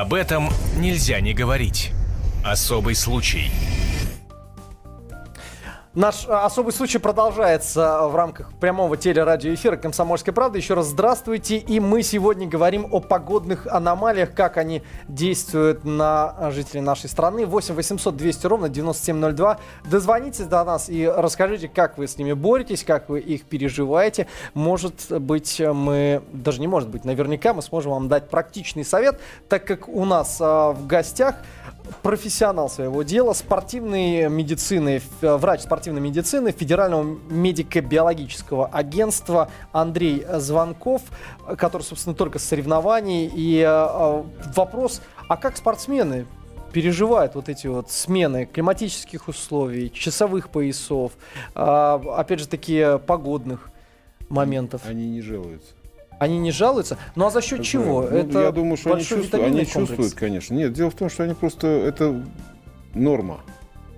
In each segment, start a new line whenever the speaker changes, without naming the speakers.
Об этом нельзя не говорить. Особый случай.
Наш а, особый случай продолжается в рамках прямого телерадиоэфира «Комсомольская правда». Еще раз здравствуйте. И мы сегодня говорим о погодных аномалиях, как они действуют на жителей нашей страны. 8 800 200 ровно 9702. Дозвонитесь до нас и расскажите, как вы с ними боретесь, как вы их переживаете. Может быть, мы, даже не может быть, наверняка мы сможем вам дать практичный совет, так как у нас в гостях профессионал своего дела, спортивной медицины, врач спортивной медицины Федерального медико-биологического агентства Андрей Звонков, который, собственно, только с соревнований. И э, вопрос, а как спортсмены переживают вот эти вот смены климатических условий, часовых поясов, э, опять же, такие погодных моментов?
Они не жалуются.
Они не жалуются? Ну а за счет это, чего?
Ну, это я думаю, что они чувствуют, они чувствуют, конечно. Нет, дело в том, что они просто это норма.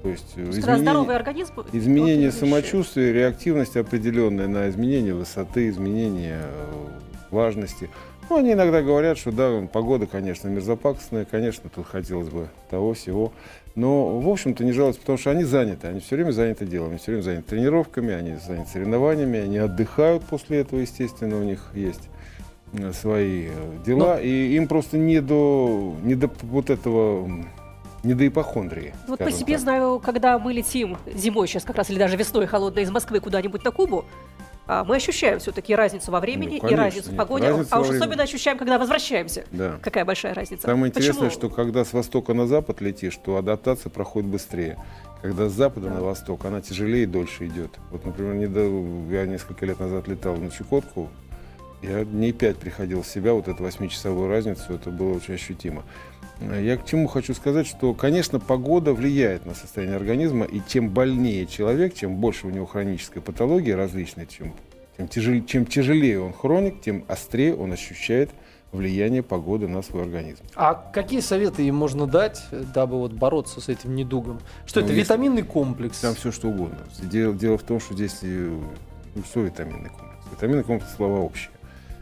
То есть изменение,
здоровый организм
изменение самочувствия, реактивность определенная на изменение высоты, изменение э, влажности. Ну, они иногда говорят, что да, погода, конечно, мерзопакостная, конечно, тут хотелось бы того всего. Но, в общем-то, не жалуются, потому что они заняты, они все время заняты делом, они все время заняты тренировками, они заняты соревнованиями, они отдыхают после этого, естественно, у них есть э, свои э, дела, Но... и им просто не до, не до вот этого не до ипохондрии.
Вот по себе так. знаю, когда мы летим зимой сейчас как раз, или даже весной холодной из Москвы куда-нибудь на Кубу, а, мы ощущаем все-таки разницу во времени ну, конечно, и разницу в погоде. Разница а уж особенно ощущаем, когда возвращаемся. Да. Какая большая разница.
Самое Почему? интересное, что когда с востока на запад летишь, то адаптация проходит быстрее. Когда с запада да. на восток, она тяжелее и дольше идет. Вот, например, недавно, я несколько лет назад летал на Чукотку, я дней пять приходил в себя, вот эту восьмичасовую разницу, это было очень ощутимо. Я к чему хочу сказать, что, конечно, погода влияет на состояние организма, и чем больнее человек, чем больше у него хронической патологии различной, чем, чем, тяжелее, чем тяжелее он хроник, тем острее он ощущает влияние погоды на свой организм.
А какие советы им можно дать, дабы вот бороться с этим недугом? Что ну, это, витаминный комплекс?
Там все что угодно. Дело, дело в том, что здесь ну, все витаминный комплекс. Витаминный комплекс – слова общие.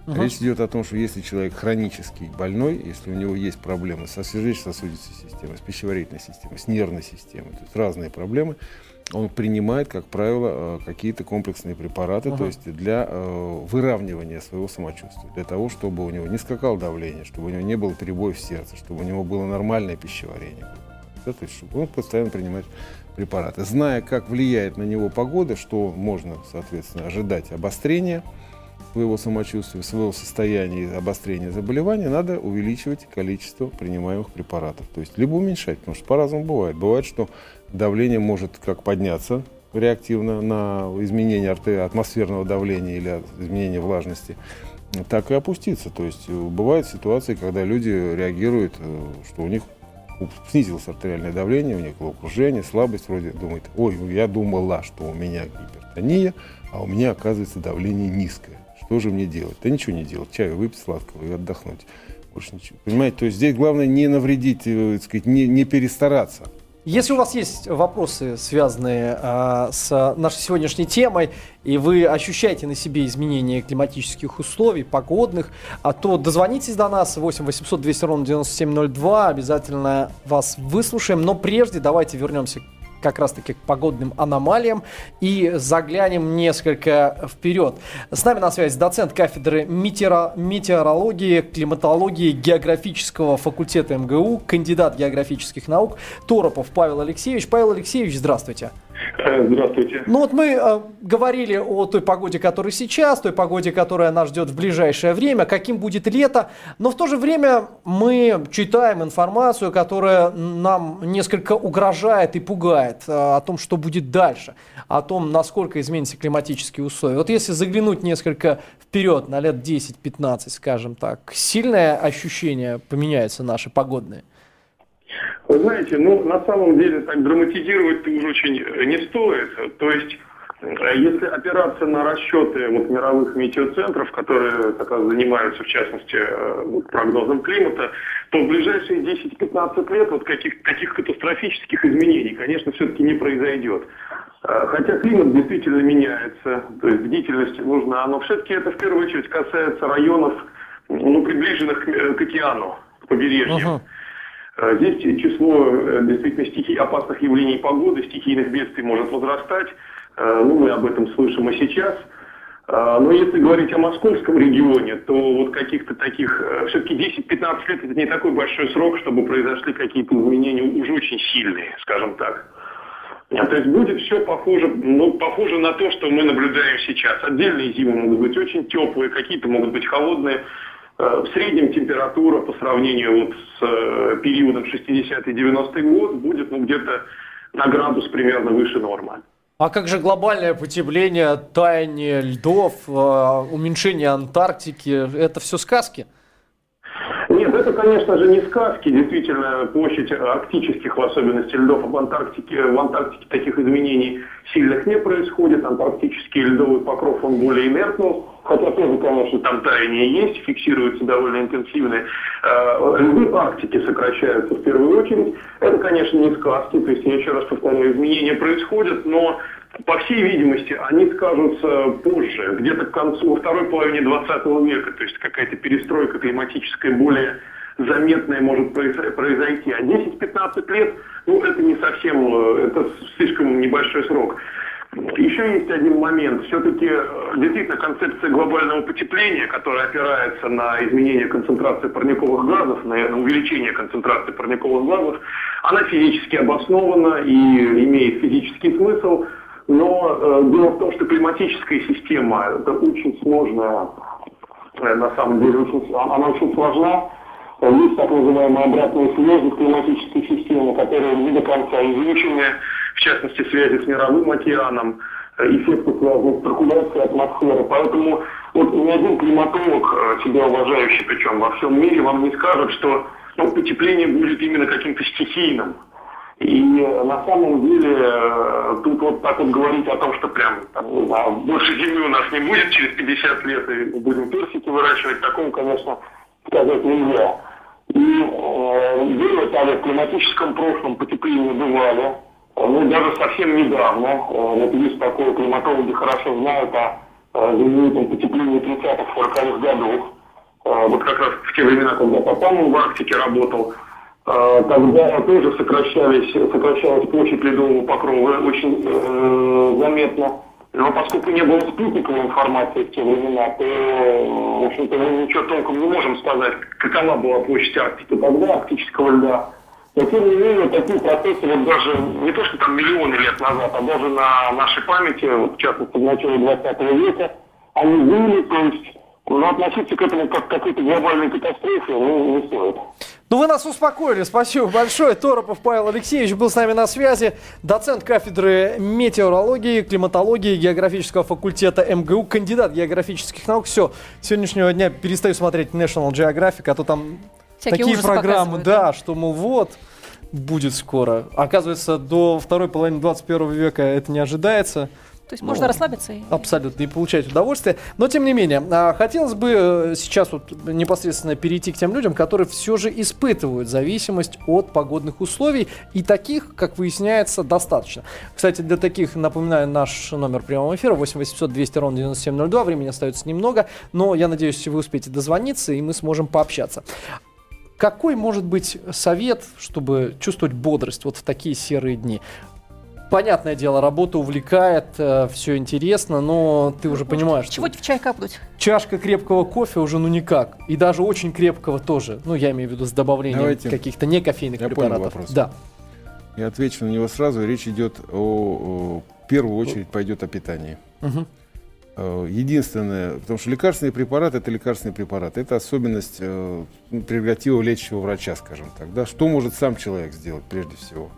Угу. Речь идет о том, что если человек хронический больной, если у него есть проблемы со сердечно-сосудистой системой, с пищеварительной системой, с нервной системой, то есть разные проблемы, он принимает, как правило, э, какие-то комплексные препараты, uh то есть для э, выравнивания своего самочувствия, для того, чтобы у него не скакало давление, чтобы у него не было перебоев в сердце, чтобы у него было нормальное пищеварение. Да, то есть, чтобы он постоянно принимает препараты. Зная, как влияет на него погода, что можно, соответственно, ожидать обострения, своего самочувствия, своего состояния обострения заболевания, надо увеличивать количество принимаемых препаратов. То есть либо уменьшать, потому что по-разному бывает. Бывает, что давление может как подняться реактивно на изменение атмосферного давления или изменение влажности, так и опуститься. То есть э, бывают ситуации, когда люди реагируют, э, что у них снизилось артериальное давление, у них головокружение, слабость, вроде думает, ой, я думала, что у меня гипертония, а у меня, оказывается, давление низкое. Что же мне делать? Да ничего не делать. Чаю выпить сладкого и отдохнуть. Больше ничего. Понимаете, то есть здесь главное не навредить, э, так сказать, не, не перестараться.
Если у вас есть вопросы, связанные э, с нашей сегодняшней темой, и вы ощущаете на себе изменения климатических условий, погодных, а то дозвонитесь до нас 8 800 200 ровно 9702, обязательно вас выслушаем. Но прежде давайте вернемся как раз-таки к погодным аномалиям и заглянем несколько вперед. С нами на связи доцент кафедры метеоро- метеорологии, климатологии, географического факультета МГУ, кандидат географических наук Торопов Павел Алексеевич. Павел Алексеевич, здравствуйте.
Э, здравствуйте.
Ну вот мы э, говорили о той погоде, которая сейчас, той погоде, которая нас ждет в ближайшее время, каким будет лето, но в то же время мы читаем информацию, которая нам несколько угрожает и пугает э, о том, что будет дальше, о том, насколько изменятся климатические условия. Вот если заглянуть несколько вперед, на лет 10-15, скажем так, сильное ощущение поменяется наши погодные?
Вы знаете, ну, на самом деле, так драматизировать уже очень не стоит. То есть, э, если опираться на расчеты вот, мировых метеоцентров, которые как раз занимаются, в частности, э, вот, прогнозом климата, то в ближайшие 10-15 лет вот каких, каких катастрофических изменений, конечно, все-таки не произойдет. Э, хотя климат действительно меняется, то есть бдительность нужна, но все-таки это в первую очередь касается районов, ну, приближенных к океану. к побережью. Uh-huh. Здесь число действительно стихий, опасных явлений погоды, стихийных бедствий может возрастать. Ну, мы об этом слышим и сейчас. Но если говорить о московском регионе, то вот каких-то таких, все-таки 10-15 лет это не такой большой срок, чтобы произошли какие-то изменения уже очень сильные, скажем так. А, то есть будет все похоже, ну, похоже на то, что мы наблюдаем сейчас. Отдельные зимы могут быть очень теплые, какие-то могут быть холодные. Э, в среднем температура по сравнению вот с э, периодом 60-90-й год будет ну, где-то на градус примерно выше нормы.
А как же глобальное потепление, таяние льдов, э, уменьшение Антарктики? Это все сказки?
Конечно же, не сказки. Действительно, площадь арктических, в особенности льдов в Антарктике, в Антарктике таких изменений сильных не происходит. Антарктический льдовый покров, он более инертный. Хотя тоже, конечно, там таяние есть, фиксируется довольно интенсивно. Э, льды Арктики сокращаются в первую очередь. Это, конечно, не сказки. То есть, я еще раз повторяю, изменения происходят, но по всей видимости, они скажутся позже, где-то к концу, второй половине 20 века, то есть какая-то перестройка климатическая более заметная может произойти. А 10-15 лет, ну, это не совсем, э, это слишком небольшой срок. Еще есть один момент. Все-таки э, действительно концепция глобального потепления, которая опирается на изменение концентрации парниковых газов, на увеличение концентрации парниковых газов, она физически обоснована и имеет физический смысл – но э, дело в том, что климатическая система это очень сложная, э, на самом деле очень, она очень сложна. Есть так называемая обратная связь в климатической системе, которая не до конца изучена, в частности, связи с мировым океаном, э, эффекты, связанные с циркуляцией атмосферы. Поэтому вот ни один климатолог, э, себя уважающий, причем во всем мире, вам не скажет, что ну, потепление будет именно каким-то стихийным. И на самом деле э, тут вот так вот говорить о том, что прям там, больше земли у нас не будет через 50 лет и будем персики выращивать, такому, конечно, сказать нельзя. И э, дело в климатическом прошлом потепления бывали, ну, даже совсем недавно, э, вот есть такое, климатологи хорошо знают о э, знаменитом потеплении 30-х, 40-х годов. Э, вот как раз в те времена, когда Папанов в Арктике работал, а, тогда тоже сокращались, сокращалась площадь ледового покрова очень э, заметно. Но поскольку не было спутниковой информации в те времена, то, в общем-то, мы ничего толком не можем сказать, какова была площадь Арктики тогда, арктического льда. Но, тем не менее, такие процессы вот даже не то, что там миллионы лет назад, а даже на нашей памяти, вот, в частности, в начале 20 века, они были, то есть но относиться к этому как к какой-то глобальной катастрофе ну, не стоит.
Ну, вы нас успокоили. Спасибо большое. Торопов Павел Алексеевич был с нами на связи. Доцент кафедры метеорологии, климатологии, географического факультета МГУ, кандидат географических наук. Все, с сегодняшнего дня перестаю смотреть National Geographic, а то там Всякие такие программы, да, что, мол, вот, будет скоро. Оказывается, до второй половины 21 века это не ожидается.
То есть ну, можно расслабиться и...
Абсолютно, и получать удовольствие. Но, тем не менее, а, хотелось бы э, сейчас вот непосредственно перейти к тем людям, которые все же испытывают зависимость от погодных условий. И таких, как выясняется, достаточно. Кстати, для таких, напоминаю, наш номер прямого эфира 8 800 200 ровно 9702. Времени остается немного, но я надеюсь, вы успеете дозвониться, и мы сможем пообщаться. Какой может быть совет, чтобы чувствовать бодрость вот в такие серые дни? Понятное дело, работа увлекает, э, все интересно, но ты уже понимаешь,
Чего
что...
в чай капнуть?
Чашка крепкого кофе уже ну никак. И даже очень крепкого тоже. Ну, я имею в виду с добавлением Давайте. каких-то некофейных я препаратов. Понял вопрос.
Да. Я отвечу на него сразу. Речь идет о, о в первую очередь пойдет о питании. Угу. Единственное, потому что лекарственный препарат это лекарственный препарат. Это особенность э, прерогатива лечащего врача, скажем так. Да? Что может сам человек сделать прежде всего?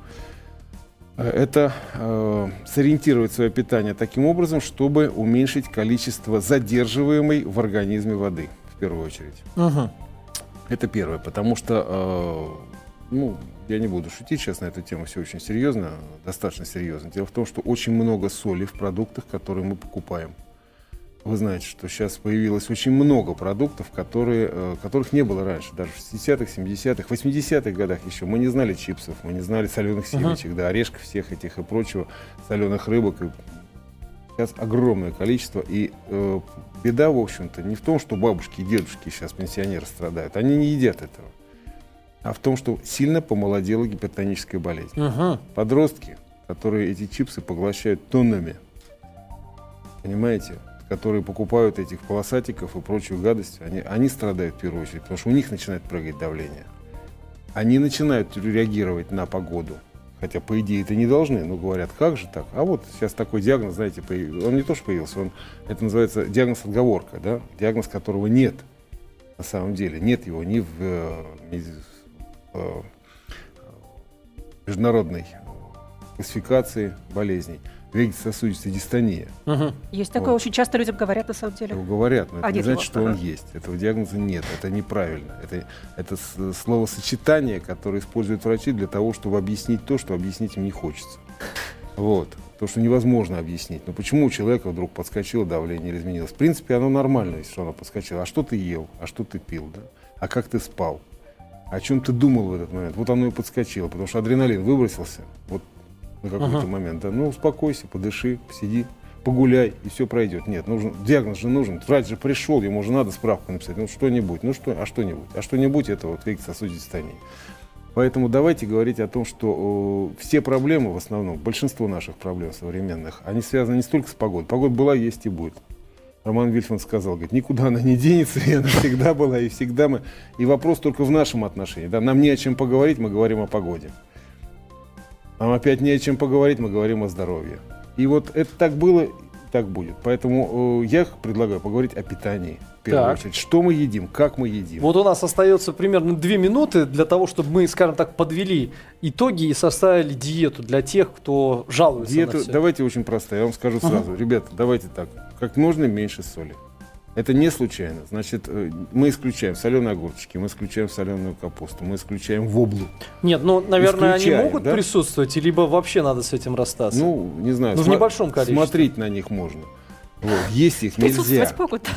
Это э, сориентировать свое питание таким образом, чтобы уменьшить количество задерживаемой в организме воды, в первую очередь. Угу. Это первое, потому что, э, ну, я не буду шутить сейчас на эту тему, все очень серьезно, достаточно серьезно. Дело в том, что очень много соли в продуктах, которые мы покупаем. Вы знаете, что сейчас появилось очень много продуктов, которые, э, которых не было раньше. Даже в 60-х, 70-х, 80-х годах еще. Мы не знали чипсов, мы не знали соленых семечек, uh-huh. да, орешков всех этих и прочего, соленых рыбок. И сейчас огромное количество. И э, беда, в общем-то, не в том, что бабушки и дедушки сейчас пенсионеры страдают. Они не едят этого. а в том, что сильно помолодела гипертоническая болезнь. Угу. Подростки, которые эти чипсы поглощают тоннами, понимаете, которые покупают этих полосатиков и прочую гадость, они, они страдают в первую очередь, потому что у них начинает прыгать давление. Они начинают реагировать на погоду. Хотя, по идее, это не должны, но говорят, как же так? А вот сейчас такой диагноз, знаете, появился. он не то, что появился, он, это называется диагноз-отговорка, да? диагноз которого нет на самом деле. Нет его ни в, э, в э, международной классификации болезней вегетососудистая дистония.
Угу. Есть такое, вот. очень часто людям говорят на самом деле.
Его говорят, но это а не значит, его. что ага. он есть. Этого диагноза нет, это неправильно. Это, это словосочетание, которое используют врачи для того, чтобы объяснить то, что объяснить им не хочется. Вот. То, что невозможно объяснить. Но почему у человека вдруг подскочило давление или изменилось? В принципе, оно нормально, если оно подскочило. А что ты ел? А что ты пил? Да? А как ты спал? О чем ты думал в этот момент? Вот оно и подскочило, потому что адреналин выбросился. Вот на какой-то ага. момент. Да, ну, успокойся, подыши, посиди, погуляй, и все пройдет. Нет, нужен, диагноз же нужен. Врач же пришел, ему же надо справку написать. Ну, что-нибудь, ну, что, а что-нибудь. А что-нибудь это вот вегетососудистая Поэтому давайте говорить о том, что э, все проблемы, в основном, большинство наших проблем современных, они связаны не столько с погодой. Погода была, есть и будет. Роман Вильфман сказал, говорит, никуда она не денется, и она всегда была, и всегда мы. И вопрос только в нашем отношении. Да, нам не о чем поговорить, мы говорим о погоде. Нам опять не о чем поговорить, мы говорим о здоровье. И вот это так было, так будет. Поэтому э, я предлагаю поговорить о питании. В первую так. очередь. Что мы едим, как мы едим.
Вот у нас остается примерно две минуты для того, чтобы мы, скажем так, подвели итоги и составили диету для тех, кто жалуется
Диету,
на все.
давайте очень простая. Я вам скажу сразу. Uh-huh. Ребята, давайте так. Как можно меньше соли. Это не случайно. Значит, э, мы исключаем соленые огурчики, мы исключаем соленую капусту, мы исключаем воблу.
Нет, ну, наверное, исключаем, они могут да? присутствовать, либо вообще надо с этим расстаться.
Ну, не знаю.
Ну, в небольшом количестве.
Смотреть на них можно. Вот. Есть их нельзя.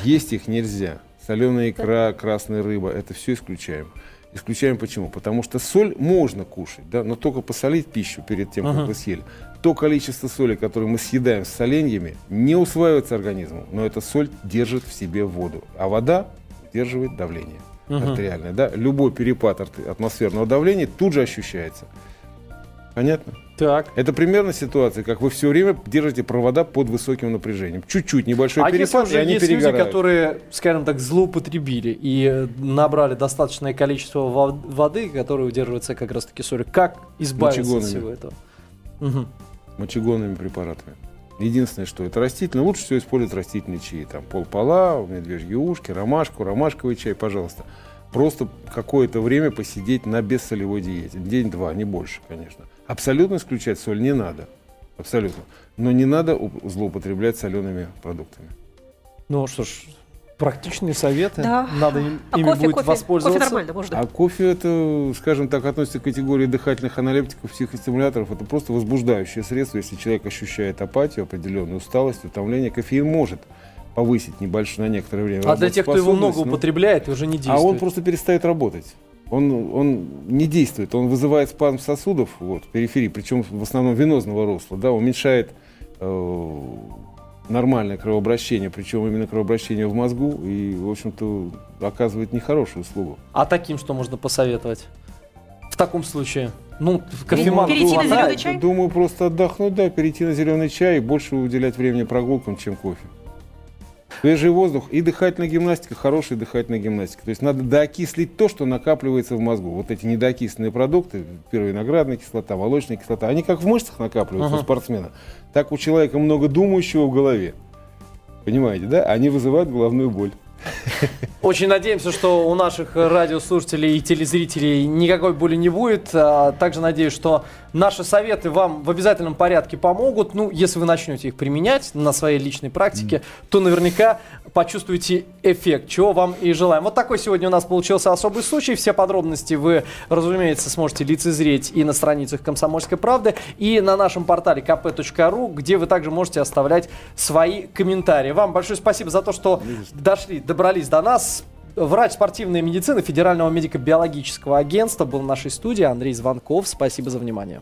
Есть их нельзя. Соленая икра, красная рыба, это все исключаем. Исключаем почему? Потому что соль можно кушать, да, но только посолить пищу перед тем, как вы съели. То количество соли, которое мы съедаем с соленьями, не усваивается организмом, но эта соль держит в себе воду, а вода удерживает давление uh артериальное. Да? Любой перепад атмосферного давления тут же ощущается. Понятно?
Так.
Это примерно ситуация, как вы все время держите провода под высоким напряжением. Чуть-чуть небольшой а перепад,
если и они есть перегорают. люди, которые, скажем так, злоупотребили и набрали достаточное количество воды, которая удерживается как раз-таки солью. Как избавиться от всего этого?
Угу. Мочегонными препаратами. Единственное, что это растительное. Лучше всего использовать растительные чаи. Там полпола, медвежьи ушки, ромашку, ромашковый чай, пожалуйста. Просто какое-то время посидеть на бессолевой диете. День-два, не больше, конечно. Абсолютно исключать соль не надо. Абсолютно. Но не надо злоупотреблять солеными продуктами.
Ну что ж, практичные советы.
Да.
Надо им, а ими кофе, будет кофе, воспользоваться.
Кофе нормально, можно.
А кофе это, скажем так, относится к категории дыхательных аналептиков, психостимуляторов. Это просто возбуждающее средство. Если человек ощущает апатию, определенную усталость, утомление, кофеин может повысить небольшое на некоторое время.
А для тех, кто его много употребляет, уже не действует.
А он просто перестает работать он, он не действует, он вызывает спазм сосудов вот, периферии, причем в основном венозного русла, да, уменьшает э, нормальное кровообращение, причем именно кровообращение в мозгу, и, в общем-то, оказывает нехорошую услугу.
А таким что можно посоветовать? В таком случае? Ну, кофеман
Перейти на зеленый чай?
Думаю, просто отдохнуть, да, перейти на зеленый чай и больше уделять времени прогулкам, чем кофе. Свежий воздух и дыхательная гимнастика, хорошая дыхательная гимнастика. То есть надо доокислить то, что накапливается в мозгу. Вот эти недоокисленные продукты, первая виноградная кислота, молочная кислота, они как в мышцах накапливаются uh-huh. у спортсмена, так у человека много думающего в голове. Понимаете, да? Они вызывают головную боль.
Очень надеемся, что у наших радиослушателей и телезрителей никакой боли не будет. А также надеюсь, что наши советы вам в обязательном порядке помогут. Ну, если вы начнете их применять на своей личной практике, mm. то наверняка почувствуете эффект, чего вам и желаем. Вот такой сегодня у нас получился особый случай. Все подробности вы, разумеется, сможете лицезреть и на страницах «Комсомольской правды», и на нашем портале kp.ru, где вы также можете оставлять свои комментарии. Вам большое спасибо за то, что дошли, добрались до нас. Врач спортивной медицины Федерального медико-биологического агентства был в нашей студии Андрей Звонков. Спасибо за внимание.